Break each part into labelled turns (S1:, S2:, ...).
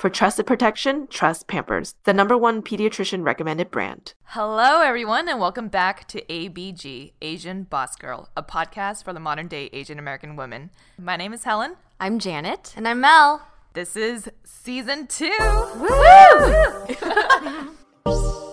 S1: For trusted protection, trust Pampers, the number one pediatrician recommended brand.
S2: Hello, everyone, and welcome back to ABG, Asian Boss Girl, a podcast for the modern day Asian American woman. My name is Helen.
S3: I'm Janet.
S4: And I'm Mel.
S2: This is season two.
S3: Woo!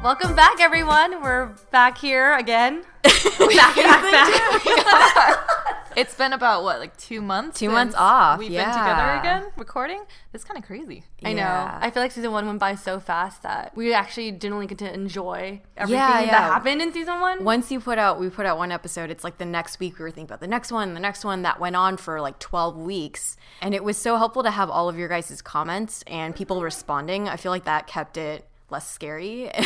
S4: Welcome back, everyone. We're back here again.
S2: back, back, back. it's been about what, like two months?
S3: Two months off.
S2: We've
S3: yeah.
S2: been together again, recording. It's kind of crazy.
S4: I know. I feel like season one went by so fast that we actually didn't really get to enjoy everything
S3: Yeah,
S4: that happened in season one.
S3: Once you put out, we put out one episode. It's like the next week we were thinking about the next one, the next one that went on for like 12 weeks. And it was so helpful to have all of your guys' comments and people responding. I feel like that kept it less scary.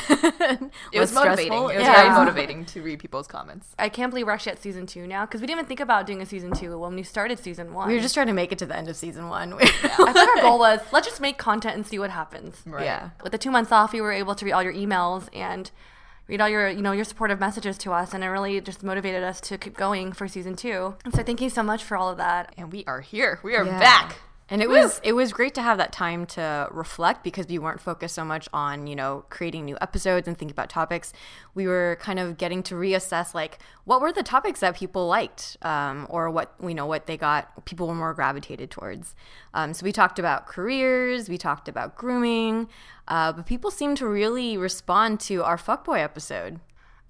S2: It was motivating. It was
S4: Yeah.
S2: very motivating to read people's comments.
S4: I can't believe we're actually at season two now because we didn't even think about doing a season two when we started season one.
S3: We were just trying to make it to the end of season one.
S4: I think our goal was let's just make content and see what happens.
S2: Right.
S3: Yeah.
S4: With the two months off, we were able to read all your emails and read all your, you know, your supportive messages to us, and it really just motivated us to keep going for season two. And so, thank you so much for all of that.
S2: And we are here. We are
S3: Yeah.
S2: back.
S3: And it was it was great to have that time to reflect because we weren't focused so much on you know creating new episodes and thinking about topics. We were kind of getting to reassess like what were the topics that people liked um, or what you know what they got people were more gravitated towards. Um, so we talked about careers, we talked about grooming, uh, but people seemed to really respond to our fuckboy episode.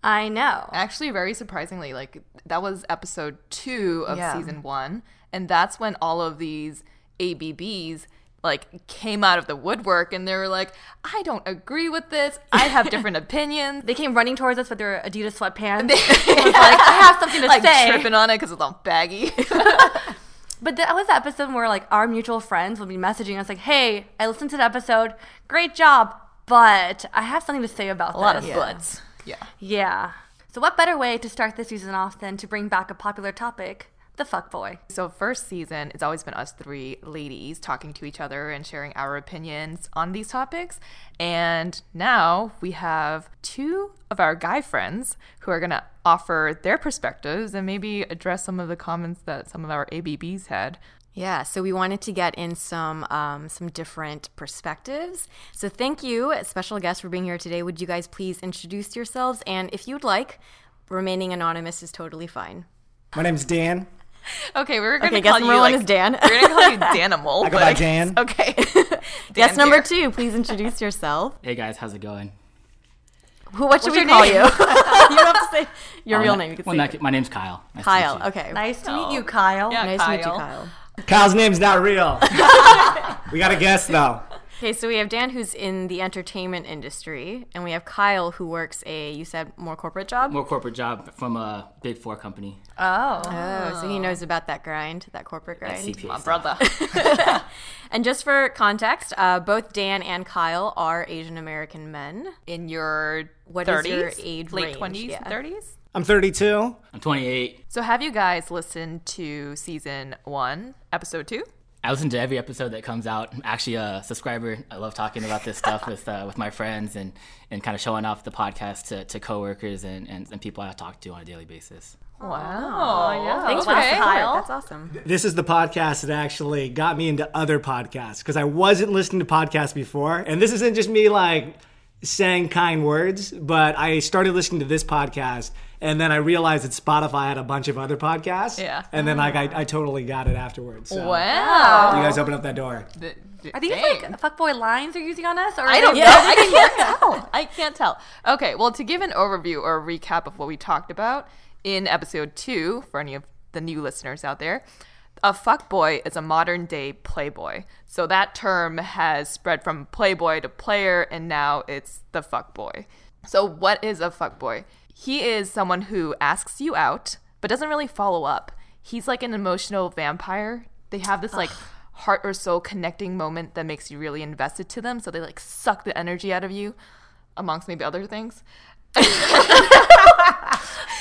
S4: I know.
S2: Actually, very surprisingly, like that was episode two of
S3: Yeah.
S2: season one, and that's when all of these ABBs like came out of the woodwork, and they were like, "I don't agree with this. I have different opinions."
S4: They came running towards us with their Adidas sweatpants. it was like, I have something to
S2: like
S4: say.
S2: tripping on it because it's all baggy.
S4: But that was the episode where like our mutual friends would be messaging us like, "Hey, I listened to the episode. Great job, but I have something to say about
S2: a lot of
S4: this."
S2: buts. Yeah.
S4: Yeah. So what better way to start the season off than to bring back a popular topic, the fuckboy?
S2: So first season, it's always been us three ladies talking to each other and sharing our opinions on these topics. And now we have two of our guy friends who are going to offer their perspectives and maybe address some of the comments that some of our ABBs had.
S3: Yeah, so we wanted to get in some um, some different perspectives. So thank you, special guest, for being here today. Would you guys please introduce yourselves? And if you'd like, remaining anonymous is totally fine.
S5: My name's Dan.
S2: Okay, we're going to
S3: Okay, guess
S2: call
S3: number
S2: you
S3: one
S2: like,
S3: is Dan.
S2: We're going to call you Danimal.
S5: I go by
S2: guess-
S5: Dan.
S2: Okay.
S3: Guest
S2: Dan's
S3: number
S2: here.
S3: two, please introduce yourself.
S6: Hey guys, how's it going?
S3: Who- What should
S4: What's
S3: we
S4: your
S3: call
S4: name?
S3: you? you have to say your
S6: Oh,
S3: real name. You can
S6: well,
S3: say
S6: not- my name's Kyle. Nice
S3: Kyle. Okay.
S4: Nice to meet you, Kyle.
S2: Yeah,
S3: Nice to meet you,
S2: Kyle.
S3: Kyle.
S5: Kyle's name's not real. we got a guess though.
S3: Okay, so we have Dan who's in the entertainment industry, and we have Kyle who works a you said more corporate job.
S6: More corporate job from a big four company.
S2: Oh.
S3: Oh, so he knows about that grind, that corporate grind.
S6: CPA
S2: My
S6: stuff.
S2: brother.
S3: And just for context, uh, both Dan and Kyle are Asian American men.
S2: In your
S3: What is
S2: 30s?
S3: your age
S2: Late
S3: range?
S2: 20s,
S3: Yeah.
S2: 30s?
S5: I'm 32.
S6: I'm 28.
S2: So have you guys listened to season one, episode two?
S6: I listen to every episode that comes out. I'm actually a subscriber. I love talking about this stuff with uh, with my friends and, and kind of showing off the podcast to, to coworkers and, and, and people I talk to on a daily basis.
S2: Wow. Yeah.
S3: Thanks for
S2: Okay.
S3: the Kyle. That's awesome.
S5: This is the podcast that actually got me into other podcasts because I wasn't listening to podcasts before. And this isn't just me like saying kind words, but I started listening to this podcast and then I realized that Spotify had a bunch of other podcasts.
S2: Yeah.
S5: And then like I, I totally got it afterwards. So
S2: Wow.
S5: you guys open up that door.
S2: Th-
S4: Are these
S2: Dang.
S4: like fuckboy lines you're using on us? Or
S2: I don't know. I can't tell. I can't tell. Okay, well, to give an overview or a recap of what we talked about in episode two, for any of the new listeners out there, a fuckboy is a modern day playboy. So that term has spread from playboy to player, and now it's the fuckboy. So, what is a fuckboy? He is someone who asks you out, but doesn't really follow up. He's like an emotional vampire. They have this like heart or soul connecting moment that makes you really invested to them. So they like suck the energy out of you, amongst maybe other things.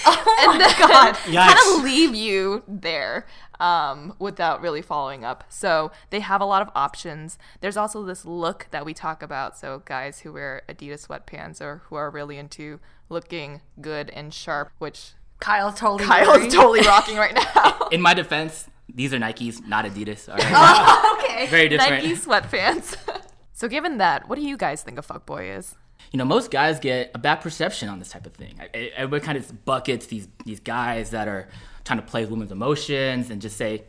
S2: oh my god! Kind of leave you there um, without really following up. So they have a lot of options. There's also this look that we talk about. So guys who wear Adidas sweatpants or who are really into looking good and sharp, which
S4: Kyle's totally
S2: Kyle's
S4: wearing.
S2: totally rocking right now.
S6: In my defense, these are Nikes, not Adidas. All right?
S4: okay.
S6: Very different.
S2: Nike sweatpants. so given that, what do you guys think a fuckboy is?
S6: You know, most guys get a bad perception on this type of thing. I- I- Everybody kind of buckets these these guys that are trying to play with women's emotions and just say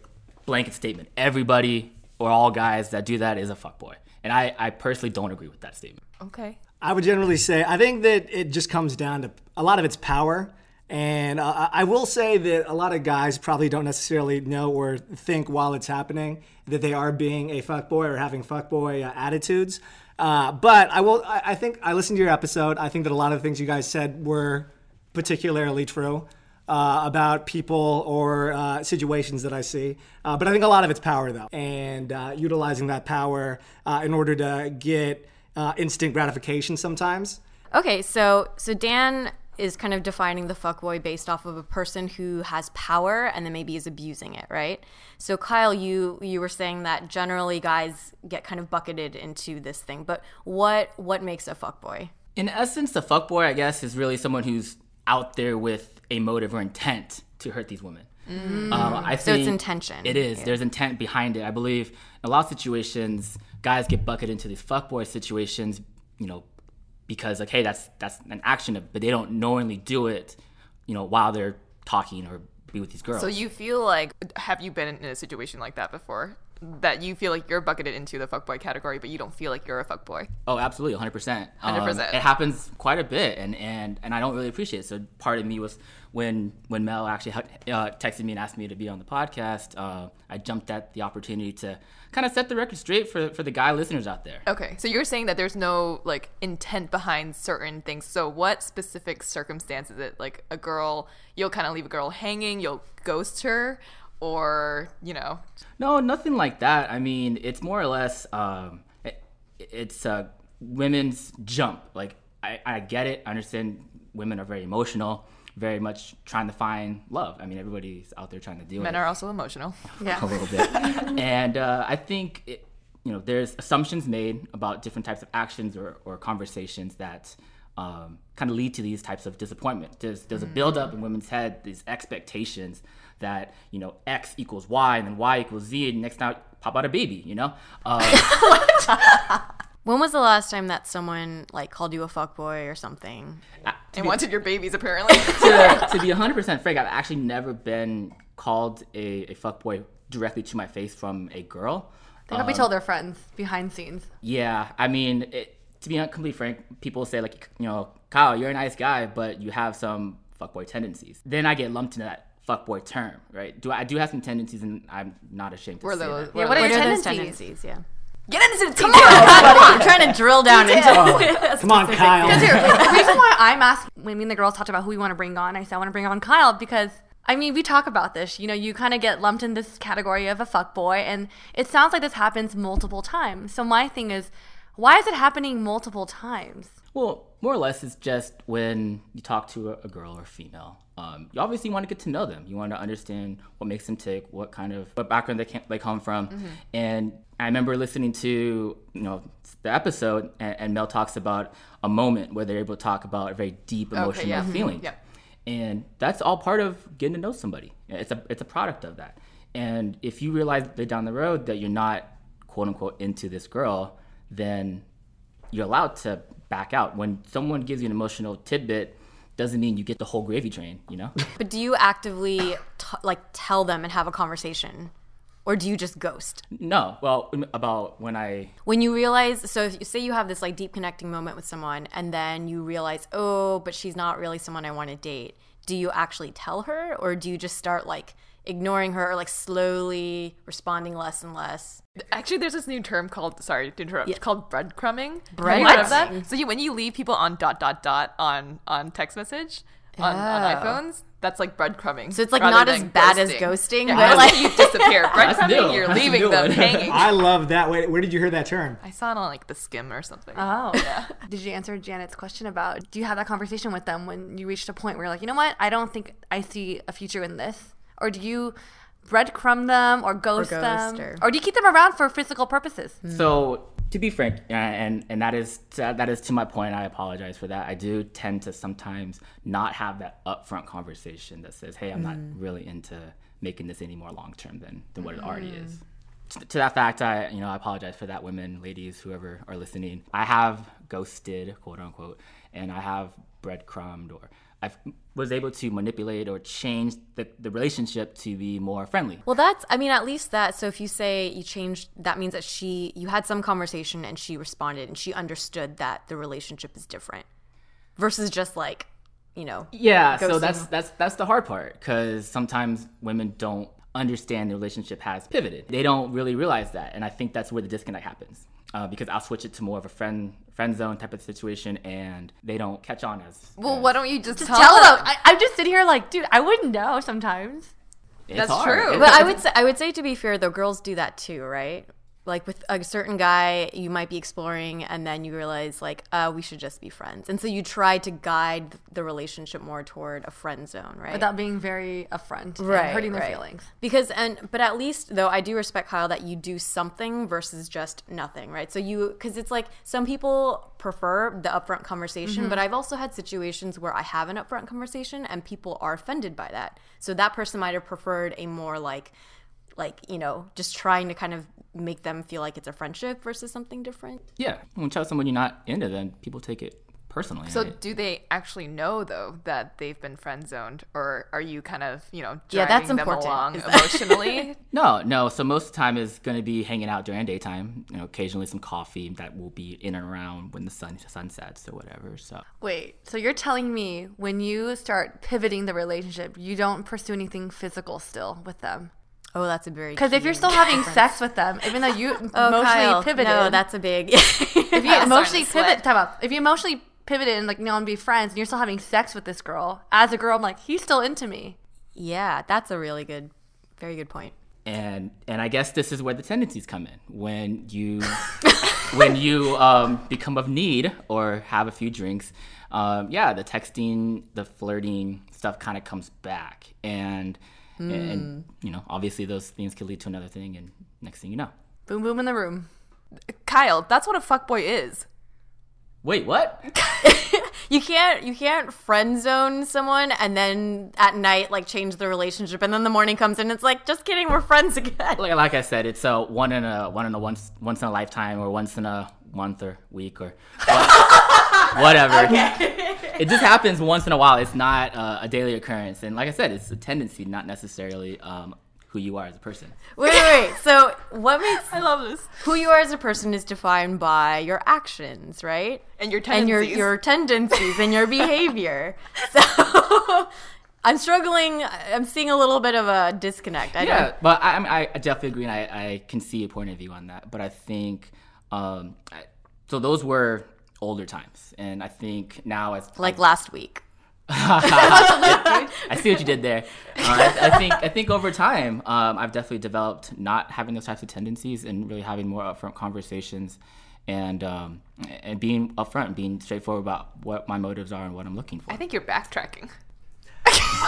S6: blanket statement. Everybody or all guys that do that is a fuckboy. And I, I personally don't agree with that statement.
S2: Okay.
S5: I would generally say I think that it just comes down to a lot of its power. And uh, I I will say that a lot of guys probably don't necessarily know or think while it's happening that they are being a fuckboy or having fuckboy uh, attitudes. Uh, but I will. I, I think I listened to your episode. I think that a lot of the things you guys said were particularly true uh, about people or uh, situations that I see. Uh, but I think a lot of it's power, though, and uh, utilizing that power uh, in order to get instant gratification sometimes.
S3: Okay, so so Dan is kind of defining the fuckboy based off of a person who has power and then maybe is abusing it, right? So Kyle, you you were saying that generally guys get kind of bucketed into this thing, but what what makes a fuckboy?
S6: In essence, the fuckboy, I guess, is really someone who's out there with a motive or intent to hurt these women. Um, I
S3: Mm. So it's intention.
S6: It is.
S3: Yeah.
S6: There's intent behind it. I believe in a lot of situations, guys get bucketed into these fuckboy situations, you know, because like, hey, that's that's an action, but they don't knowingly do it, you know, while they're talking or be with these girls.
S2: So you feel like have you been in a situation like that before? That you feel like you're bucketed into the fuckboy category, but you don't feel like you're a fuckboy.
S6: Oh, absolutely, 100%.
S2: 100%.
S6: Um, it happens quite a bit, and, and, and I don't really appreciate it. So part of me was when when Mel actually uh, texted me and asked me to be on the podcast, uh, I jumped at the opportunity to kind of set the record straight for, for the guy listeners out there.
S2: Okay, so you're saying that there's no like intent behind certain things. So what specific circumstance is it? Like a girl, you'll kind of leave a girl hanging, you'll ghost her, or you know,
S6: No, nothing like that. I mean, it's more or less um, it, it's uh, women's jump. Like I, I get it. I understand women are very emotional, very much trying to find love. I mean, everybody's out there trying to deal with
S2: men
S6: it.
S2: are also emotional. Yeah.
S6: A little bit. and uh, I think, it, you know, there's assumptions made about different types of actions or, or conversations that um, kind of lead to these types of disappointment. There's, there's a buildup in women's head, these expectations that, you know, X equals Y and then Y equals Z and next now pop out a baby, you know? Uh,
S3: When was the last time that someone like called you a fuckboy or something?
S2: And wanted your babies apparently.
S6: to, to be 100% frank, I've actually never been called a, a fuckboy directly to my face from a girl.
S4: They probably um, told their friends behind scenes.
S6: Yeah, I mean, it, to be completely frank, people say like, you know, Kyle, you're a nice guy, but you have some fuckboy tendencies. Then I get lumped into that fuckboy term, right? Do I, I do have some tendencies, and I'm not ashamed to
S2: We're
S6: say
S2: those-
S6: that.
S2: we're
S4: what are
S3: What
S4: your
S3: are those
S4: tendencies?
S3: tendencies? Yeah.
S2: Get into the details.
S3: I'm trying to drill down into it.
S5: Come on, Kyle.
S4: Here, the reason why I'm asking when me and the girls talked about who we want to bring on, I said I want to bring on Kyle because I mean we talk about this. You know, you kind of get lumped in this category of a fuck boy, and it sounds like this happens multiple times. So my thing is, why is it happening multiple times?
S6: Well, more or less, it's just when you talk to a, a girl or a female. Um, you obviously want to get to know them. You want to understand what makes them tick, what kind of what background they can, they come from. And I remember listening to you know the episode, and, and Mel talks about a moment where they're able to talk about a very deep emotional
S2: yeah. Mm-hmm.
S6: feeling.
S2: Yeah.
S6: And that's all part of getting to know somebody. It's a it's a product of that. And if you realize that down the road that you're not quote unquote into this girl, then you're allowed to back out. When someone gives you an emotional tidbit, doesn't mean you get the whole gravy train, you know?
S3: But do you actively t- like tell them and have a conversation or do you just ghost?
S6: No, well, about when I
S3: When you realize, so if you say you have this like deep connecting moment with someone, and then you realize, oh, but she's not really someone I want to date. Do you actually tell her, or do you just start like ignoring her, or like slowly responding less and less?
S2: Actually, there's this new term called sorry to interrupt it's called breadcrumbing. Have
S3: Bread-
S2: you heard of
S3: What?
S2: that? So you, when you leave people on dot dot dot on on text message on, on
S3: Oh.
S2: iPhones, that's like breadcrumbing.
S3: So it's, like, not as
S2: than
S3: bad as ghosting,
S2: Yeah,
S3: but,
S2: ghosting,
S3: like-
S2: you disappear.
S6: new.
S2: Breadcrumbing, you're
S6: That's
S2: leaving them
S6: one.
S2: hanging.
S5: I love that. Wait, where did you hear that term?
S2: I saw it on like the skim or something.
S4: Oh, yeah. Did you answer Janet's question about do you have that conversation with them when you reached a point where you're like, you know what, I don't think I see a future in this? Or do you breadcrumb them or ghost,
S3: ghost,
S4: them?
S3: or-
S4: Or do you keep them around for physical purposes?
S6: So to be frank, uh, and and that is uh, that is to my point. I apologize for that. I do tend to sometimes not have that upfront conversation that says, "Hey, I'm not mm-hmm. really into making this any more long term than than what it already mm-hmm. is." To- To that fact, I you know I apologize for that, women, ladies, whoever are listening. I have ghosted, quote unquote, and I have breadcrumbed or I was able to manipulate or change the, the relationship to be more friendly.
S3: Well, that's, I mean, at least that. So if you say you changed, that means that she, you had some conversation and she responded and she understood that the relationship is different versus just like, you know,
S6: Yeah, so that's that's that's the hard part because sometimes women don't understand the relationship has pivoted. They don't really realize that, and I think that's where the disconnect happens. Uh, because I'll switch it to more of a friend friend zone type of situation, and they don't catch on as.
S2: well,
S6: as-
S2: why don't you just,
S4: Just
S2: tell,
S4: tell
S2: them?
S4: them. I, I'm just sitting here like, dude, I wouldn't know sometimes.
S6: It's
S2: That's
S6: hard.
S2: true.
S6: It's-
S3: But I would say, I would say to be fair though, girls do that too, right? Like with a certain guy, you might be exploring, and then you realize like, uh, we should just be friends, and so you try to guide the relationship more toward a friend zone, right?
S4: Without being very upfront and
S3: right,
S4: hurting their
S3: right.
S4: feelings.
S3: Because and but at least though I do respect Kyle that you do something versus just nothing, right? So you because it's like some people prefer the upfront conversation, but I've also had situations where I have an upfront conversation and people are offended by that. So that person might have preferred a more like like you know just trying to kind of make them feel like it's a friendship versus something different.
S6: yeah, when you tell someone you're not into, then people take it personally.
S2: So
S6: right?
S2: do they actually know though that they've been friend zoned, or are you kind of you know
S3: Yeah, that's
S2: them
S3: important,
S2: along
S3: that-
S2: emotionally?
S6: No, no. So most of the time is going to be hanging out during daytime. You know, occasionally some coffee that will be in and around when the sun sun sets or whatever. So
S4: Wait, so you're telling me when you start pivoting the relationship, you don't pursue anything physical still with them?
S3: Oh, that's a very
S4: Because if you're still having sex with them, even though you
S3: Oh,
S4: emotionally
S3: Kyle,
S4: pivoted,
S3: No, that's a big.
S4: if you
S2: starting
S4: emotionally pivot, time out. If you emotionally pivoted and like you know and be friends, and you're still having sex with this girl, as a girl, I'm like, he's still into me.
S3: yeah, that's a really good, very good point.
S6: and and I guess this is where the tendencies come in when you when you um, become of need or have a few drinks. Um, yeah, the texting, the flirting stuff kind of comes back, and and mm. you know obviously those things can lead to another thing, and next thing you know,
S4: Boom, boom in the room.
S2: Kyle, that's what a fuckboy is.
S6: wait, what?
S3: You can't you can't friend zone someone and then at night like change the relationship and then the morning comes in and it's like just kidding we're friends again.
S6: like, like I said, it's a one in a one in a once once in a lifetime or once in a month or week or what- whatever. It just happens once in a while. It's not uh, a daily occurrence, and like I said, it's a tendency, not necessarily um, who you are as a person.
S3: Wait, wait, wait. So what makes
S2: I love this.
S3: who you are as a person is defined by your actions, right?
S2: And your tendencies.
S3: And your
S2: tendencies.
S3: your tendencies and your behavior. So I'm struggling. I'm seeing a little bit of a disconnect. I
S6: Yeah,
S3: don't.
S6: but I, I, I I definitely agree, and I, I can see a point of view on that. But I think um, I, so. Those were older times, and I think now as
S3: Like last week.
S6: I see what you did there. Uh, I, I think I think over time, um, I've definitely developed not having those types of tendencies and really having more upfront conversations, and um, and being upfront, and being straightforward about what my motives are and what I'm looking for.
S2: I think you're backtracking.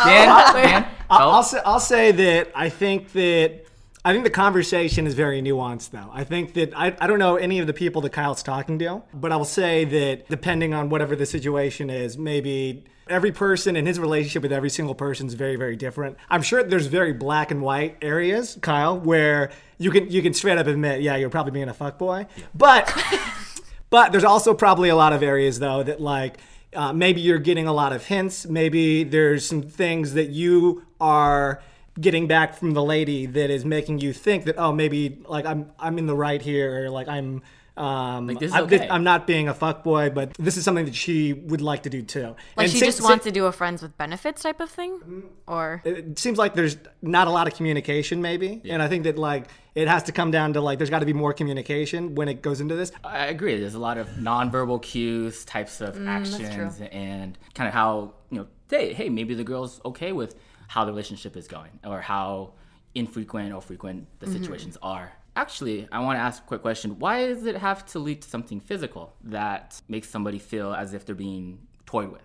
S6: Dan, Dan,
S5: I'll, I'll say I'll say that I think that I think the conversation is very nuanced though. I think that I, I don't know any of the people that Kyle's talking to, but I will say that depending on whatever the situation is, maybe every person and his relationship with every single person is very very different. I'm sure there's very black and white areas, Kyle, where you can you can straight up admit, yeah, you're probably being a fuckboy. But but there's also probably a lot of areas though that like uh, maybe you're getting a lot of hints. Maybe there's some things that you are getting back from the lady that is making you think that oh maybe like I'm I'm in the right here or like I'm um
S6: Like, this is
S5: I'm,
S6: okay.
S5: I'm not being a fuckboy but this is something that she would like to do too.
S3: Like
S5: And
S3: she
S5: sa-
S3: just
S5: sa-
S3: wants to do a friends with benefits type of thing, or
S5: it seems like there's not a lot of communication maybe and i think that like it has to come down to like there's got to be more communication when it goes into this
S6: I agree. There's a lot of nonverbal cues, types of actions, and kind of how you know, hey, hey, maybe the girl's okay with how the relationship is going, or how infrequent or frequent the mm-hmm. situations are. Actually, I want to ask a quick question. Why does it have to lead to something physical that makes somebody feel as if they're being toyed with?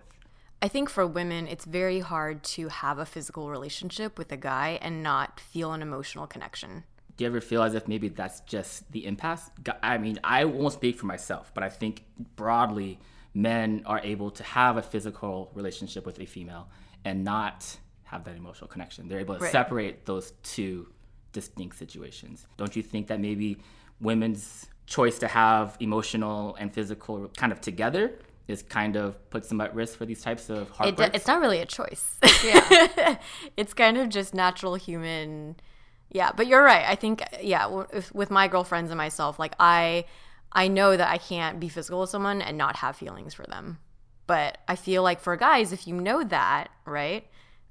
S3: I think for women, it's very hard to have a physical relationship with a guy and not feel an emotional connection.
S6: Do you ever feel as if maybe that's just the impasse? I mean, I won't speak for myself, but I think broadly, men are able to have a physical relationship with a female and not have that emotional connection. They're able to
S3: Right.
S6: separate those two distinct situations. Don't you think that maybe women's choice to have emotional and physical kind of together is kind of puts them at risk for these types of
S3: It,
S6: heartbreaks?
S3: it's not really a choice. Yeah. it's kind of just natural human. Yeah, but you're right. I think yeah, w- if, with my girlfriends and myself, like I I know that I can't be physical with someone and not have feelings for them. But I feel like for guys, if you know that, right?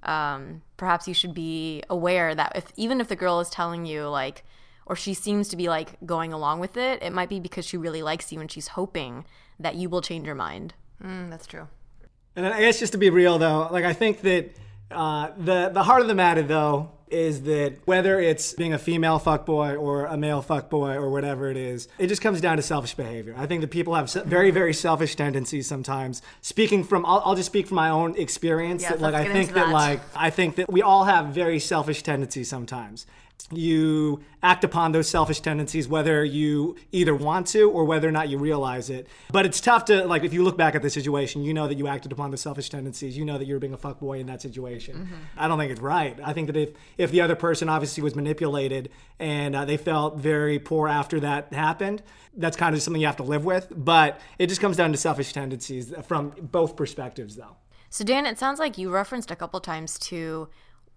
S3: Um, perhaps you should be aware that if even if the girl is telling you like or she seems to be like going along with it, it might be because she really likes you and she's hoping that you will change your mind.
S4: Mm, that's true.
S5: And I guess just to be real though, like I think that uh, the the heart of the matter though is that whether it's being a female fuckboy or a male fuckboy or whatever it is, it just comes down to selfish behavior. I think that people have very very selfish tendencies sometimes. Speaking from, I'll, I'll just speak from my own experience.
S4: Yes,
S5: that, like I think that
S4: that.
S5: like I think that we all have very selfish tendencies sometimes. You act upon those selfish tendencies whether you either want to or whether or not you realize it. But it's tough to like if you look back at the situation, you know that you acted upon the selfish tendencies. You know that you were being a fuckboy in that situation. I don't think it's right. I think that if if the other person obviously was manipulated and uh, they felt very poor after that happened, that's kind of something you have to live with. But it just comes down to selfish tendencies from both perspectives, though.
S3: So Dan, it sounds like you referenced a couple times to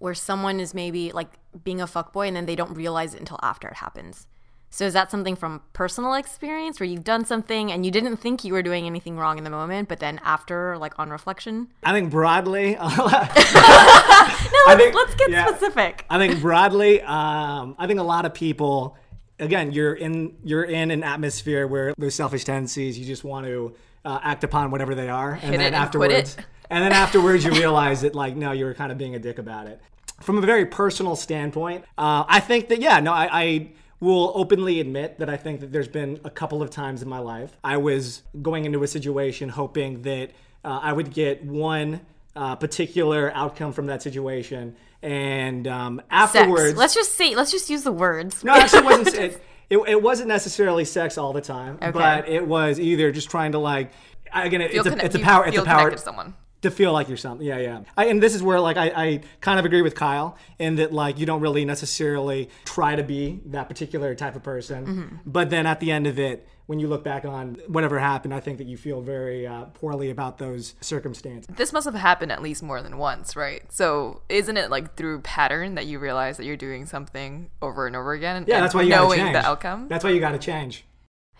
S3: where someone is maybe like being a fuckboy and then they don't realize it until after it happens. So is that something from personal experience where you've done something and you didn't think you were doing anything wrong in the moment, but then after, like on reflection?
S5: I think broadly,
S3: No,
S5: I think-
S3: let's get
S5: yeah.
S3: specific.
S5: I think broadly, um, I think a lot of people, again, you're in you're in an atmosphere where there's selfish tendencies. You just want to uh, act upon whatever they are, and
S2: Hit
S5: then
S2: and
S5: afterwards, and then afterwards, you realize that like no, you were kind of being a dick about it. From a very personal standpoint, uh, I think that yeah, no, I. I will openly admit that I think that there's been a couple of times in my life I was going into a situation hoping that uh, I would get one uh, particular outcome from that situation, and um,
S3: Sex.
S5: afterwards,
S3: Let's just say, let's just use the words.
S5: no, actually, wasn't. It, it, it wasn't necessarily sex all the time,
S3: Okay.
S5: but it was either just trying to like. Again, it, it's a it's a power. It's a power
S2: someone.
S5: To feel like you're something. Yeah, yeah. I, and this is where like I, I kind of agree with Kyle in that like you don't really necessarily try to be that particular type of person,
S2: Mm-hmm.
S5: but then at the end of it, when you look back on whatever happened, I think that you feel very uh, poorly about those circumstances.
S2: This must have happened at least more than once, right? So isn't it like through pattern that you realize that you're doing something over and over again?
S5: Yeah,
S2: and
S5: that's why you got to
S2: knowing
S5: change.
S2: the outcome.
S5: That's why you got to change.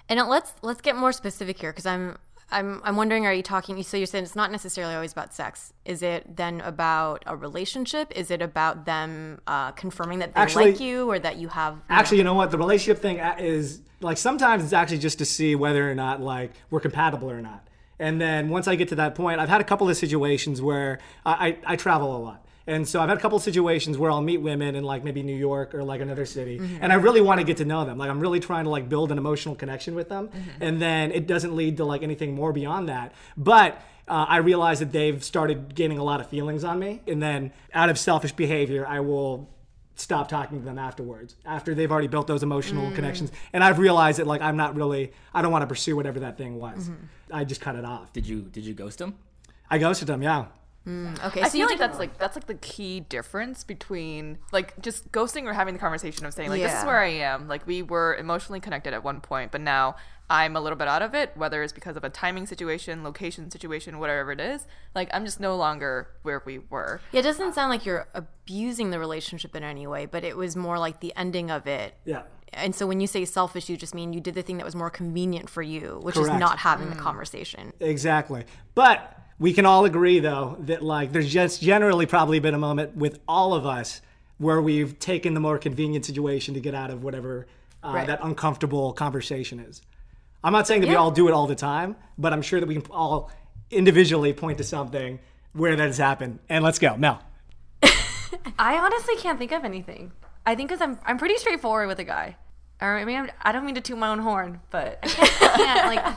S3: And uh, let's let's get more specific here because I'm I'm I'm wondering are you talking so you're saying it's not necessarily always about sex. Is it then about a relationship? Is it about them uh, confirming that they
S5: Actually-
S3: like you or that you have
S5: Actually, you know what? The relationship thing is like sometimes it's actually just to see whether or not like we're compatible or not. And then once I get to that point, I've had a couple of situations where I, I, I travel a lot. And so I've had a couple of situations where I'll meet women in like maybe New York or like another city, mm-hmm. and I really want to get to know them. Like I'm really trying to like build an emotional connection with them, mm-hmm. and then it doesn't lead to like anything more beyond that. But uh, I realize that they've started gaining a lot of feelings on me, and then out of selfish behavior, I will stop talking to them afterwards after they've already built those emotional mm-hmm. connections. And i've realized that like i'm not really i don't want to pursue whatever that thing was. I just cut it off.
S6: Did you did you ghost them
S5: i ghosted them yeah Mm,
S3: okay,
S2: I
S3: so
S2: feel like
S3: did-
S2: that's like that's like the key difference between like just ghosting or having the conversation of saying like this is where I am. Like we were emotionally connected at one point, but now I'm a little bit out of it, whether it's because of a timing situation, location situation, whatever it is. Like I'm just no longer where we were.
S3: Yeah, it doesn't sound like you're abusing the relationship in any way, but it was more like the ending of it.
S5: Yeah.
S3: And so when you say selfish, you just mean you did the thing that was more convenient for you, which
S5: Correct.
S3: is not having the mm. conversation.
S5: Exactly. But we can all agree, though, that like there's just generally probably been a moment with all of us where we've taken the more convenient situation to get out of whatever uh,
S3: Right.
S5: that uncomfortable conversation is. I'm not saying that we all do it all the time, but I'm sure that we can all individually point to something where that has happened. And let's go. Mel.
S4: I honestly can't think of anything. I think because I'm I'm pretty straightforward with a guy. Or I mean, I'm, I don't mean to toot my own horn, but I can't, I can't like.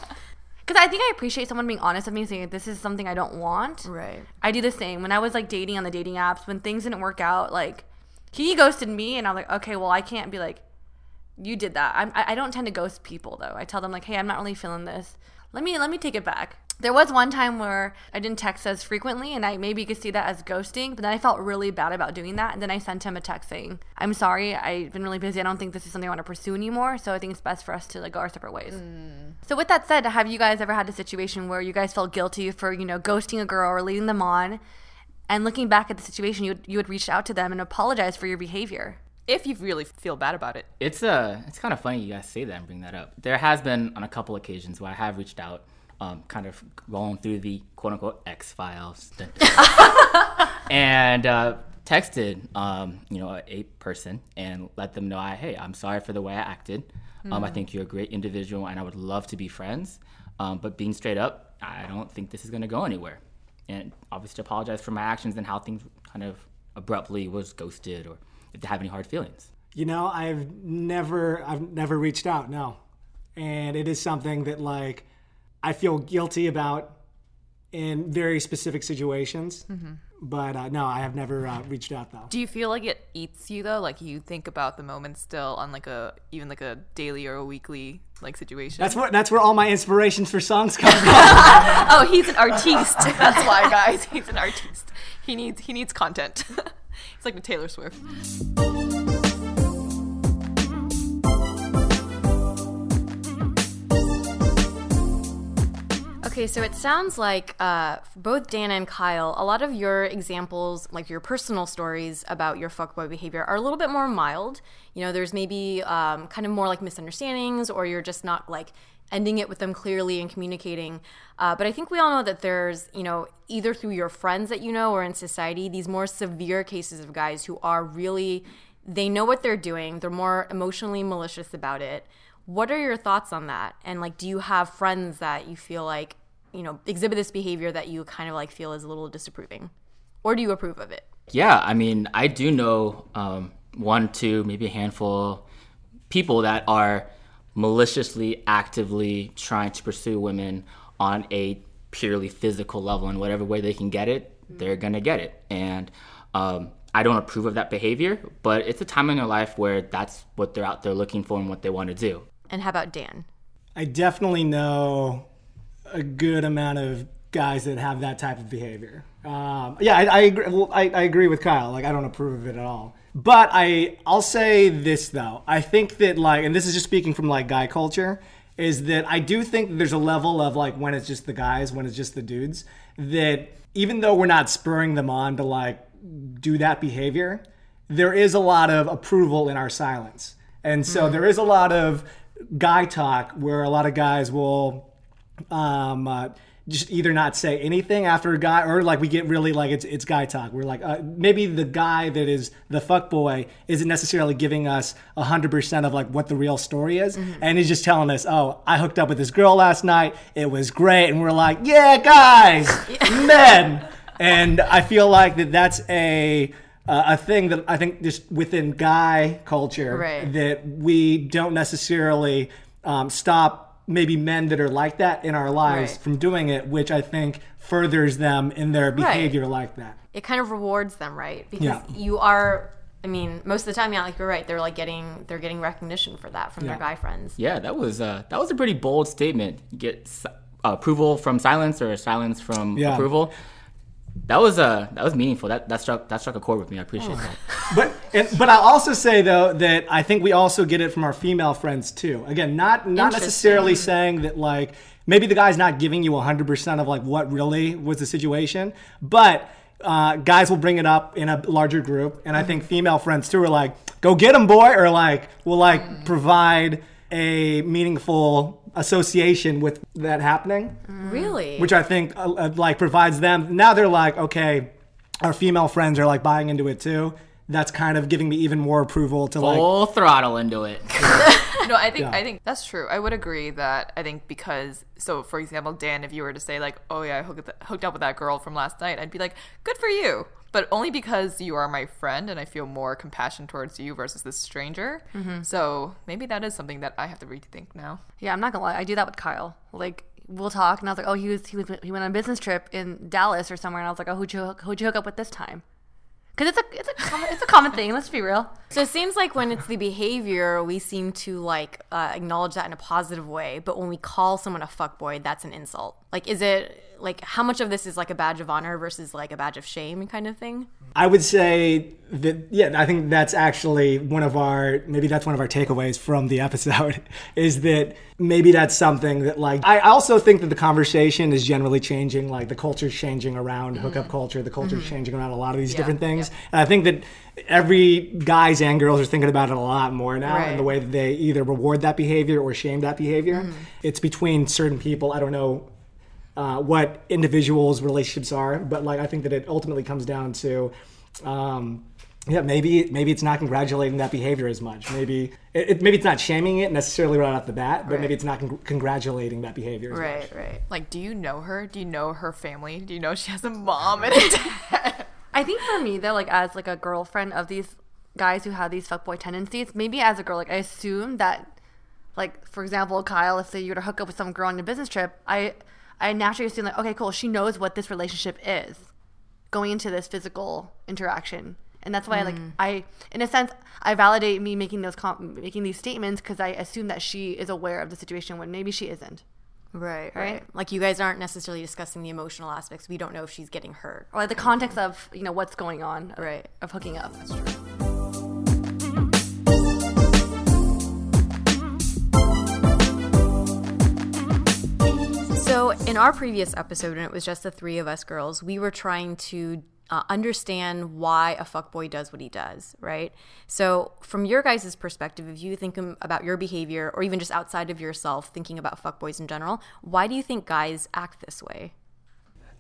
S4: Because I think I appreciate someone being honest with me, saying this is something I don't want.
S3: Right.
S4: I do the same. When I was like dating on the dating apps, when things didn't work out, like he ghosted me, and I'm like, okay, well, I can't be like, you did that. I'm, I I don't tend to ghost people though. I tell them like, hey, I'm not really feeling this. Let me let me take it back. There was one time where I didn't text as frequently, and I maybe you could see that as ghosting. But then I felt really bad about doing that, and then I sent him a text saying, "I'm sorry, I've been really busy. I don't think this is something I want to pursue anymore. So I think it's best for us to like go our separate ways." So with that said, have you guys ever had a situation where you guys felt guilty for you know ghosting a girl or leading them on, and looking back at the situation, you would, you would reach out to them and apologize for your behavior?
S2: If you really feel bad about it.
S6: It's uh, it's kind of funny you guys say that and bring that up. There has been on a couple occasions where I have reached out, um, kind of rolling through the quote unquote X files, and uh, texted, um, you know, a, person and let them know, I, hey, I'm sorry for the way I acted. Um, I think you're a great individual and I would love to be friends. Um, but being straight up, I don't think this is going to go anywhere. And obviously to apologize for my actions and how things kind of abruptly was ghosted or if they have any hard feelings.
S5: You know, I've never I've never reached out, no. And it is something that like I feel guilty about in very specific situations. But uh, no, I have never uh, reached out though.
S2: Do you feel like it eats you though? Like you think about the moment still on like a even like a daily or a weekly like situation?
S5: That's where that's where all my inspirations for songs come from.
S2: oh, he's an artiste. That's why, guys. He's an artiste. He needs he needs content. It's like with Taylor Swift.
S3: Okay, so it sounds like uh, both Dan and Kyle, a lot of your examples, like your personal stories about your fuckboy behavior, are a little bit more mild. You know, there's maybe um, kind of more like misunderstandings, or you're just not like ending it with them clearly and communicating. Uh, but I think we all know that there's, you know, either through your friends that you know or in society, these more severe cases of guys who are really, they know what they're doing, they're more emotionally malicious about it. What are your thoughts on that? And like, do you have friends that you feel like, you know, exhibit this behavior that you kind of like feel is a little disapproving? Or do you approve of it?
S6: Yeah, I mean, I do know um, one, two, maybe a handful people that are maliciously, actively trying to pursue women on a purely physical level, and whatever way they can get it, they're gonna get it. And um, I don't approve of that behavior, but it's a time in their life where that's what they're out there looking for and what they want to do.
S3: And how about Dan?
S5: I definitely know a good amount of guys that have that type of behavior. Um, yeah, I, I agree. Well, I, I agree with Kyle. Like, I don't approve of it at all. But I, I'll say this though. I think that like, and this is just speaking from like guy culture, is that I do think that there's a level of like when it's just the guys, when it's just the dudes, that even though we're not spurring them on to like do that behavior, there is a lot of approval in our silence. And so there is a lot of guy talk where a lot of guys will um, uh, just either not say anything after a guy or like we get really like it's it's guy talk. We're like uh, maybe the guy that is the fuck boy isn't necessarily giving us hundred percent of like what the real story is, and he's just telling us, "Oh, I hooked up with this girl last night. It was great," and we're like, "Yeah, guys, men." And I feel like that that's a uh, a thing that I think just within guy culture
S3: Right.
S5: that we don't necessarily um, stop maybe men that are like that in our lives
S3: Right.
S5: from doing it, which I think furthers them in their behavior like that.
S3: It kind of rewards them, right? Because
S5: Yeah.
S3: you are. I mean, most of the time, yeah, like you're right. They're like getting, they're getting recognition for that from
S5: Yeah.
S3: their guy friends.
S6: Yeah, that was uh, that was a pretty bold statement. You get si- uh, approval from silence or silence from
S5: Yeah.
S6: approval. That was uh that was meaningful. That that struck that struck a chord with me. I appreciate that.
S5: But and, but I also say though that I think we also get it from our female friends too. Again, not not necessarily saying that like maybe the guy's not giving you 100% of like what really was the situation, but uh, guys will bring it up in a larger group, and I think female friends too are like, "Go get him, boy," or like will like provide a meaningful association with that happening
S3: Really?
S5: which I think uh, uh, like provides them. Now they're like, okay, our female friends are like buying into it too. That's kind of giving me even more approval to like.
S6: Full throttle into it.
S2: No, I think
S5: Yeah.
S2: I think that's true. I would agree that I think because so for example, Dan, if you were to say like, "Oh yeah, I hooked, hooked up with that girl from last night," I'd be like, "Good for you," but only because you are my friend and I feel more compassion towards you versus this stranger. So maybe that is something that I have to rethink now.
S4: Yeah, I'm not gonna lie. I do that with Kyle. Like we'll talk, and I was like, oh, he was he was he went on a business trip in Dallas or somewhere, and I was like, oh, who'd you hook- who'd you hook up with this time? Because it's a it's a common, it's a common thing. Let's be real.
S3: So it seems like when it's the behavior, we seem to like uh, acknowledge that in a positive way. But when we call someone a fuckboy, that's an insult. Like, is it like how much of this is like a badge of honor versus like a badge of shame kind of thing?
S5: I would say that yeah, I think that's actually one of our maybe that's one of our takeaways from the episode is that maybe that's something that like I also think that the conversation is generally changing. Like the culture's changing around mm-hmm. hookup culture, the culture's mm-hmm. changing around a lot of these different things, and I think that every guys and girls are thinking about it a lot more now and the way that they either reward that behavior or shame that behavior. Mm-hmm. It's between certain people. I don't know uh, what individuals' relationships are, but like I think that it ultimately comes down to, um, yeah, maybe maybe it's not congratulating that behavior as much. Maybe it, it- maybe it's not shaming it necessarily right off the bat, but maybe it's not con- congratulating that behavior. As much.
S3: right.
S2: Like, do you know her? Do you know her family? Do you know she has a mom and a dad?
S4: I think for me though, like as like a girlfriend of these guys who have these fuckboy tendencies, maybe as a girl, like I assume that, like for example, Kyle, if say you were to hook up with some girl on a business trip, I I naturally assume like, okay, cool, she knows what this relationship is, going into this physical interaction, and that's why like mm. I, in a sense, I validate me making those com- making these statements because I assume that she is aware of the situation when maybe she isn't,
S3: Right, right.
S4: Right.
S3: Like you guys aren't necessarily discussing the emotional aspects. We don't know if she's getting hurt.
S4: or like the context of you know what's going on, of-
S3: Right.
S4: of hooking up.
S3: So, in our previous episode, when it was just the three of us girls, we were trying to uh, understand why a fuckboy does what he does, right? So, from your guys' perspective, if you think um, about your behavior or even just outside of yourself, thinking about fuckboys in general, why do you think guys act this way?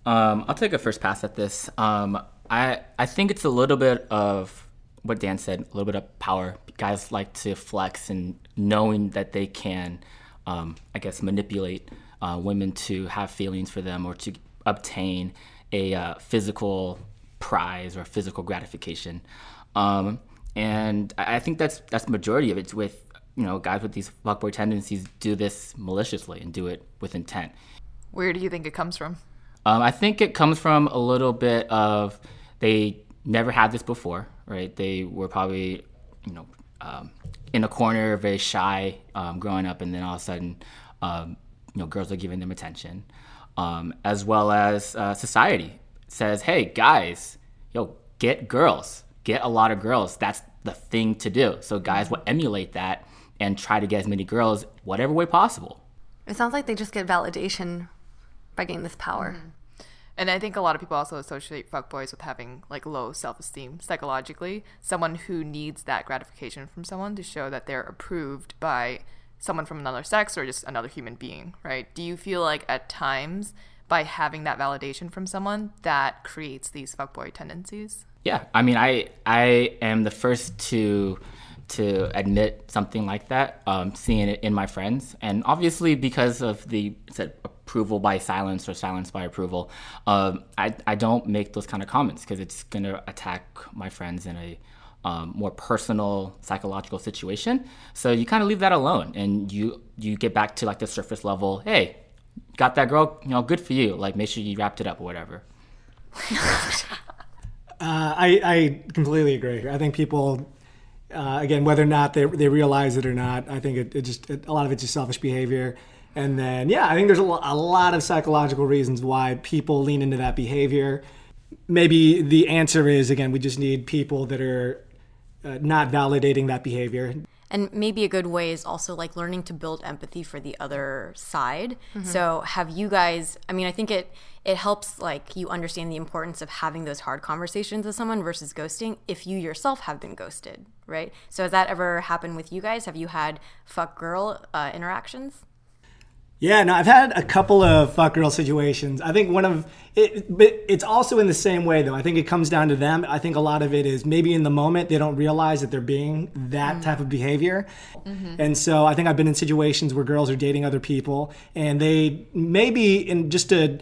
S6: Um, I'll take a first pass at this. Um, I I think it's a little bit of what Dan said, a little bit of power. Guys like to flex and knowing that they can, um, I guess, manipulate uh, women to have feelings for them or to obtain a uh, physical prize or physical gratification. Um, and I think that's that's the majority of it. With you know, guys with these fuckboy tendencies do this maliciously and do it with intent.
S2: Where do you think it comes from?
S6: Um, I think it comes from a little bit of they never had this before, right? They were probably, you know, um, in a corner, very shy um, growing up, and then all of a sudden, um, you know, girls are giving them attention, um, as well as uh, society says, "Hey, guys, yo, get girls, get a lot of girls. That's the thing to do." So guys will emulate that and try to get as many girls, whatever way possible.
S4: It sounds like they just get validation by getting this power.
S2: And I think a lot of people also associate fuckboys with having like low self esteem psychologically. Someone who needs that gratification from someone to show that they're approved by someone from another sex or just another human being, right? Do you feel like at times by having that validation from someone that creates these fuckboy tendencies?
S6: Yeah, I mean, I I am the first to to admit something like that, um, seeing it in my friends, and obviously because of the said approval by silence or silence by approval, um, I I don't make those kind of comments because it's gonna attack my friends in a um, more personal psychological situation. So you kind of leave that alone, and you you get back to like the surface level. Hey, got that girl? You know, good for you. Like make sure you wrapped it up or whatever.
S5: Uh, I, I completely agree. I think people, uh, again, whether or not they, they realize it or not, I think it, it just it, a lot of it's just selfish behavior. And then, yeah, I think there's a, lo- a lot of psychological reasons why people lean into that behavior. maybe the answer is again, we just need people that are uh, not validating that behavior.
S3: And maybe a good way is also like learning to build empathy for the other side. So have you guys I mean I think it it helps like you understand the importance of having those hard conversations with someone versus ghosting if you yourself have been ghosted, right? So has that ever happened with you guys? Have you had fuck girl uh, interactions?
S5: Yeah, no, I've had a couple of fuck girl situations. I think one of it, but it's also in the same way though. I think it comes down to them. I think a lot of it is maybe in the moment they don't realize that they're being that mm. type of behavior, mm-hmm. and so I think I've been in situations where girls are dating other people, and they maybe in just to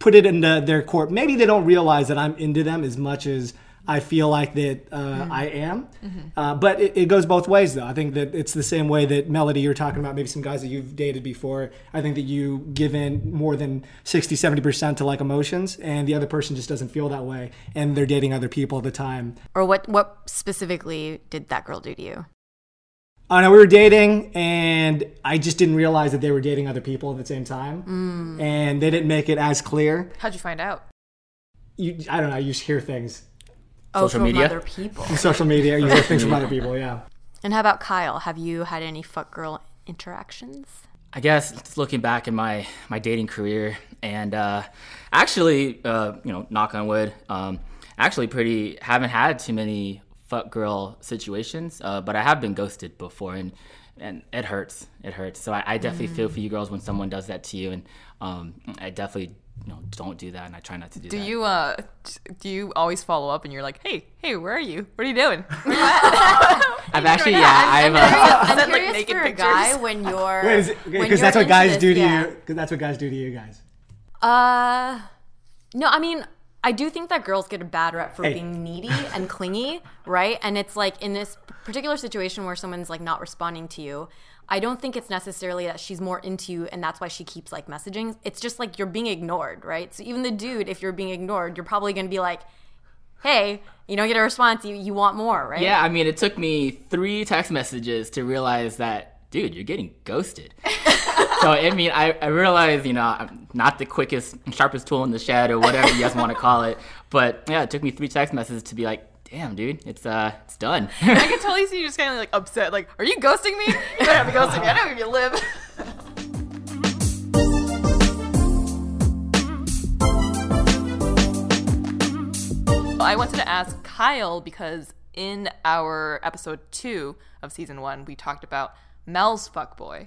S5: put it into their court, maybe they don't realize that I'm into them as much as I feel like that uh, I am. Uh, but it, it goes both ways, though. I think that it's the same way that Melody, you're talking about maybe some guys that you've dated before. I think that you give in more than 60, 70% to like emotions, and the other person just doesn't feel that way, and they're dating other people at the time.
S3: Or what what specifically did that girl do to you?
S5: Oh no, we were dating, and I just didn't realize that they were dating other people at the same time, and they didn't make it as clear.
S2: How'd you find out?
S5: You, I don't know. You just hear things
S3: Oh,
S6: Social
S3: from
S6: media?
S3: other people.
S5: on social media. You hear things from other people. Yeah.
S3: And how about Kyle? Have you had any fuck girl interactions?
S6: I guess looking back in my my dating career, and uh, actually, uh, you know, knock on wood, um, actually, pretty haven't had too many fuck girl situations, uh, but I have been ghosted before, and and it hurts. It hurts. So I, I definitely feel for you girls when someone does that to you, and um, I definitely you know don't do that, and I try not to do,
S2: Do
S6: that.
S2: you uh do you always follow up and you're like, hey, hey, where are you? What are you doing?
S6: I've actually, yeah, I've. Uh,
S3: I'm
S2: Send, like,
S3: curious
S2: naked
S3: for a guy when you're
S5: Wait, is it,
S3: when
S5: because
S3: you're
S5: that's what guys
S3: this,
S5: do to
S3: yeah.
S5: you. Because that's what guys do to you guys.
S3: Uh, no, I mean, I do think that girls get a bad rep for
S5: Hey.
S3: being needy and clingy, right? And it's like in this particular situation where someone's like not responding to you, I don't think it's necessarily that she's more into you and that's why she keeps like messaging. It's just like you're being ignored, right? So even the dude, if you're being ignored, you're probably going to be like, hey, you don't get a response, you, you want more, right?
S6: Yeah, I mean, it took me three text messages to realize that, dude, you're getting ghosted. so, I mean, I, I realized, you know, I'm not the quickest, sharpest tool in the shed or whatever you guys want to call it. But yeah, it took me three text messages to be like, damn, dude, it's uh, it's done.
S2: I can totally see you just kind of like upset. Like, are you ghosting me? You better not be ghosting me. I know where you live. I wanted to ask Kyle because in our episode two of season one, we talked about Mel's fuckboy.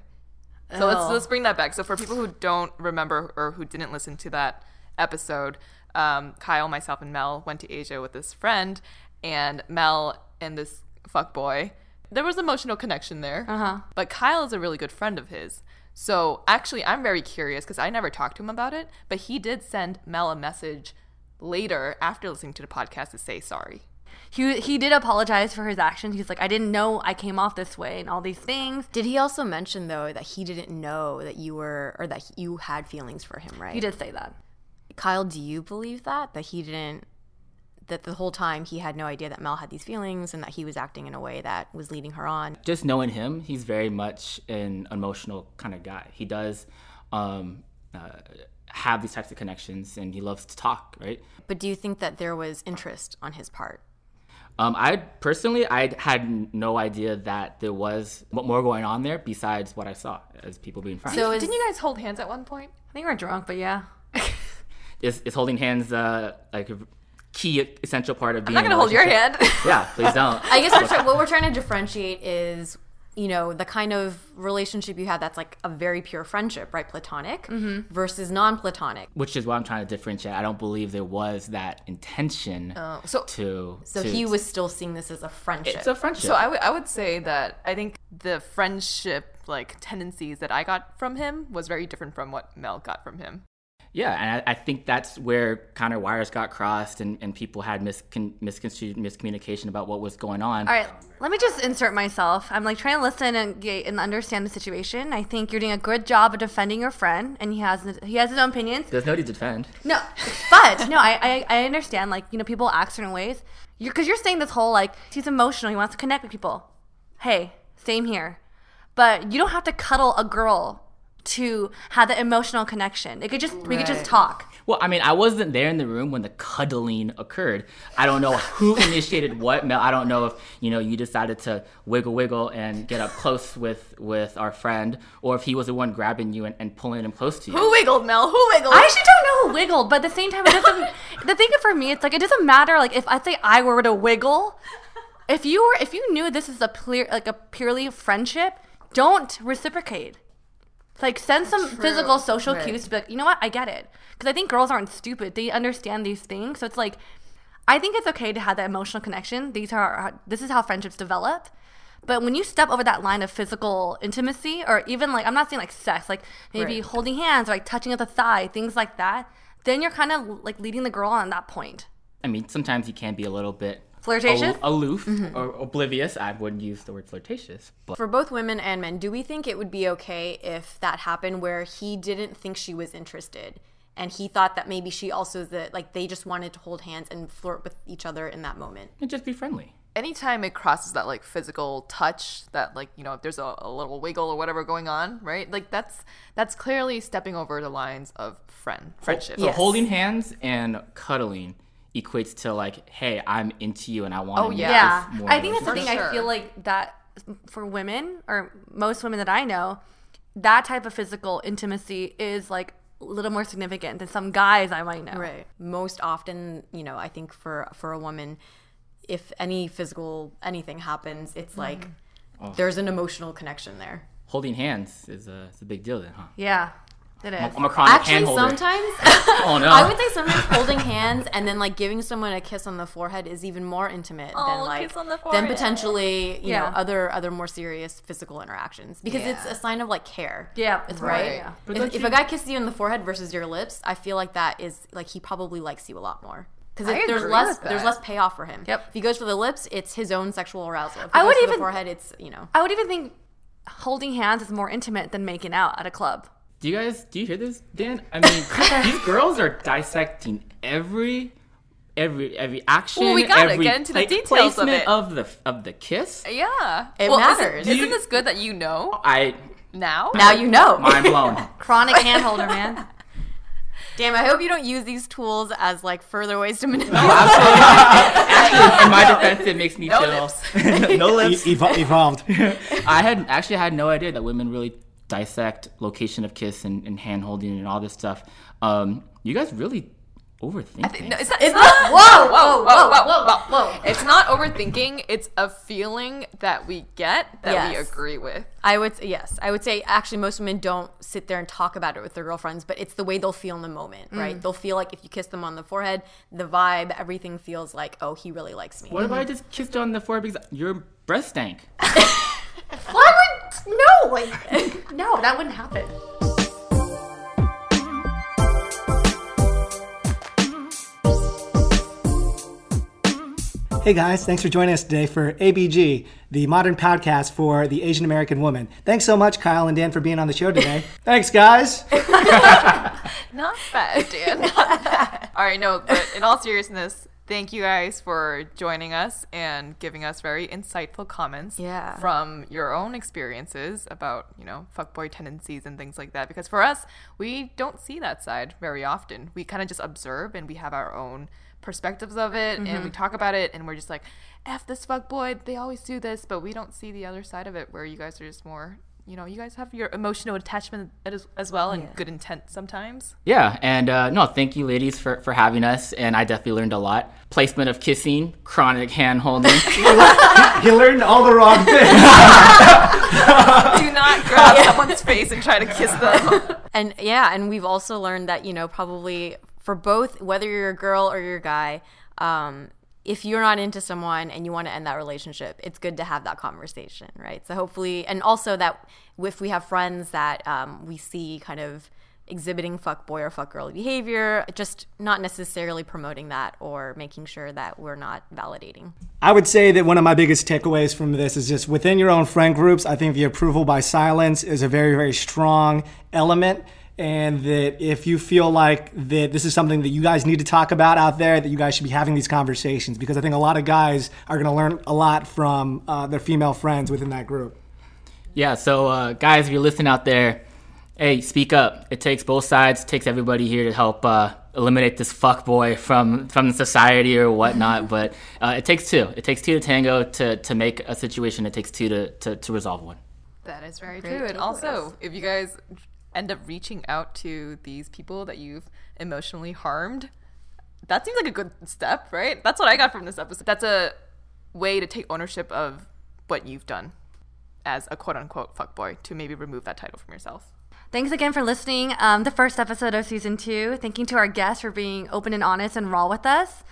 S2: So let's let's bring that back. So for people who don't remember or who didn't listen to that episode, um, Kyle, myself, and Mel went to Asia with this friend, and Mel and this fuck boy. there was emotional connection there. Uh-huh. But Kyle is a really good friend of his. So actually, I'm very curious because I never talked to him about it, but he did send Mel a message later after listening to the podcast to say sorry.
S4: He he did apologize for his actions. He's like, I didn't know I came off this way and all these things.
S3: Did he also mention though that he didn't know that you were or that you had feelings for him, right?
S4: He did say that.
S3: Kyle, do you believe that that he didn't that the whole time he had no idea that Mel had these feelings and that he was acting in a way that was leading her on?
S6: Just knowing him, he's very much an emotional kind of guy. He does um, uh, have these types of connections and he loves to talk, right?
S3: But do you think that there was interest on his part?
S6: Um, I personally, I had no idea that there was more going on there besides what I saw as people being friends.
S3: So is
S2: Didn't you guys hold hands at one point?
S4: I think we're drunk, but yeah.
S6: is, is holding hands uh, like a key essential part of being?
S2: I'm not gonna hold your hand.
S6: Yeah, please don't.
S3: I guess we're try- what we're trying to differentiate is you know the kind of relationship you have that's like a very pure friendship, right? Platonic mm-hmm. versus non-platonic.
S6: Which is what I'm trying to differentiate. I don't believe there was that intention oh,
S2: so-
S6: to.
S3: So
S6: to-
S3: he was still seeing this as a friendship.
S6: It's a friendship.
S2: So I would I would say that I think the friendship like tendencies that I got from him was very different from what Mel got from him.
S6: Yeah, and I, I think that's where kind of wires got crossed and, and people had miscon- misconstrued miscommunication about what was going on.
S4: All right, let me just insert myself. I'm like trying to listen and get and understand the situation. I think you're doing a good job of defending your friend, and he has he has his own opinions.
S6: There's no need to defend.
S4: No, but no, I, I I understand. Like you know, people act certain ways. You're because you're saying this whole like he's emotional. He wants to connect with people. Hey, same here. But you don't have to cuddle a girl to have that emotional connection. It could just we could just talk.
S6: Well, I mean, I wasn't there in the room when the cuddling occurred. I don't know who initiated what. Mel, I don't know if you know you decided to wiggle, wiggle, and get up close with with our friend, or if he was the one grabbing you and, and pulling him close to you.
S2: Who wiggled, Mel? Who wiggled?
S4: I actually don't know who wiggled, but at the same time, it doesn't. the thing for me, it's like it doesn't matter. Like if I say I were to wiggle, if you were, if you knew this is a clear, like a purely friendship, don't reciprocate. Like send some physical, social
S2: Right.
S4: cues to be like, you know what, I get it, because I think girls aren't stupid. They understand these things, so it's like, I think it's okay to have that emotional connection. These are uh, this is how friendships develop. But when you step over that line of physical intimacy, or even like I'm not saying like sex, like maybe
S2: Right.
S4: holding hands or like touching at the thigh, things like that, then you're kind of like leading the girl on that point.
S6: I mean, sometimes you can be a little bit
S4: Flirtatious?
S6: al- aloof mm-hmm. or oblivious. I wouldn't use the word flirtatious, but
S3: For both women and men, do we think it would be okay if that happened where he didn't think she was interested and he thought that maybe she also that like they just wanted to hold hands and flirt with each other in that moment?
S6: and just be friendly.
S2: anytime it crosses that like physical touch that like you know if there's a, a little wiggle or whatever going on right like that's that's clearly stepping over the lines of friend friendship
S6: So
S3: Yes.
S6: holding hands and cuddling equates to like, hey, I'm into you and I want to
S2: Oh, yeah.
S4: Yeah,
S6: more
S4: I think that's the
S2: For
S4: thing. I feel like that for women or most women that I know, that type of physical intimacy is like a little more significant than some guys I might know.
S3: Right. Most often, you know, I think for for a woman, if any physical anything happens, it's mm. like oh. there's an emotional connection there.
S6: holding hands is a, is a big deal then, huh?
S4: Yeah, it is.
S6: I'm a chronic
S3: Actually,
S6: hand holder.
S3: sometimes
S6: oh no.
S3: I would say sometimes holding hands and then like giving someone a kiss on the forehead is even more intimate
S2: Oh,
S3: than like
S2: kiss on the
S3: than
S2: forehead.
S3: potentially you
S4: Yeah.
S3: know other other more serious physical interactions because it's a sign of like care.
S4: yeah, it's
S3: Right.
S4: right. Yeah.
S3: If,
S6: don't
S3: if
S6: you-
S3: a guy kisses you in the forehead versus your lips, I feel like that is like he probably likes you a lot more because there's less there's less payoff for him.
S4: Yep.
S3: If he goes for the lips, it's his own sexual arousal. If he
S4: I
S3: goes
S4: would
S3: for
S4: even-
S3: the forehead, it's you know.
S4: I would even think holding hands is more intimate than making out at a club.
S6: Do you guys do you hear this, Dan? I mean, these girls are dissecting every every every action.
S2: Well, we gotta
S6: every
S2: get into the
S6: pla-
S2: details of it.
S6: of the of the kiss.
S2: yeah
S3: It
S2: well,
S3: matters.
S2: isn't,
S3: Do
S2: isn't this good that you know
S6: I
S2: now
S3: Now you know.
S6: mind blown.
S4: Chronic hand holder, man.
S3: Damn, I hope you don't use these tools as like further ways to manipulate.
S6: absolutely Actually, in my defense, it makes me
S2: No
S6: feel
S2: lips.
S6: no
S5: E-
S6: lips.
S5: evo- evolved.
S6: I had actually had no idea that women really dissect location of kiss and, and hand holding and all this stuff. Um, you guys really overthink things.
S2: No, it's not,
S3: It's
S2: it's not,
S3: whoa,
S2: whoa, whoa, whoa, whoa,
S3: whoa.
S2: It's not overthinking. It's a feeling that we get that we agree with.
S3: I would say yes. I would say actually most women don't sit there and talk about it with their girlfriends, but it's the way they'll feel in the moment, right? They'll feel like if you kiss them on the forehead, the vibe, everything feels like, oh, he really likes me.
S6: what if I just kissed on the forehead because your breath stank?
S4: Why would no? Like, no, that wouldn't happen.
S5: Hey guys, thanks for joining us today for ABG, the modern podcast for the Asian American woman. Thanks so much, Kyle and Dan, for being on the show today. thanks, guys.
S2: Not bad, Dan. Not bad. All right, no, but in all seriousness, thank you guys for joining us and giving us very insightful comments
S3: Yeah.
S2: from your own experiences about, you know, fuckboy tendencies and things like that. Because for us, we don't see that side very often. We kind of just observe and we have our own perspectives of it and we mm-hmm. talk about it and we're just like, F this fuckboy, they always do this, but we don't see the other side of it where you guys are just more. You know, you guys have your emotional attachment as, as well and good intent sometimes.
S6: Yeah, and uh, no, thank you, ladies, for, for having us. And I definitely learned a lot. Placement of kissing, chronic hand holding.
S5: You learned all the wrong things.
S2: Do not grab someone's face and try to kiss them.
S3: And yeah, and we've also learned that, you know, probably for both, whether you're a girl or you're a guy, um, if you're not into someone and you want to end that relationship, it's good to have that conversation, right? So hopefully, and also that if we have friends that um, we see kind of exhibiting fuck boy or fuck girl behavior, just not necessarily promoting that or making sure that we're not validating.
S5: I would say that one of my biggest takeaways from this is just within your own friend groups, I think the approval by silence is a very, very strong element. And that if you feel like that this is something that you guys need to talk about out there, that you guys should be having these conversations because I think a lot of guys are going to learn a lot from uh, their female friends within that group.
S6: yeah, so uh, guys, if you're listening out there, hey, speak up. It takes both sides. It takes everybody here to help uh, eliminate this fuck boy from from society or whatnot. but uh, it takes two. It takes two to tango to to make a situation. It takes two to to, to resolve one.
S2: That is very true. And also, if you guys end up reaching out to these people that you've emotionally harmed, that seems like a good step, right? That's what I got from this episode. That's a way to take ownership of what you've done as a quote unquote fuckboy to maybe remove that title from yourself.
S4: Thanks again for listening. Um, the first episode of season two. Thanking to our guests for being open and honest and raw with us.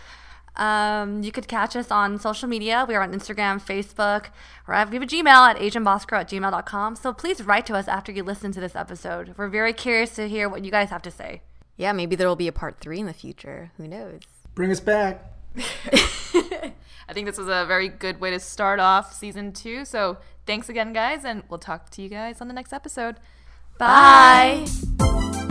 S4: Um, you could catch us on social media. We are on Instagram, Facebook, or we have a Gmail at asianbossgirl at gmail.com. So please write to us after you listen to this episode. We're very curious to hear what you guys have to say.
S3: Yeah, maybe there will be a part three in the future. Who knows?
S5: Bring us back.
S2: I think this was a very good way to start off season two. So thanks again, guys, and we'll talk to you guys on the next episode.
S4: Bye. Bye.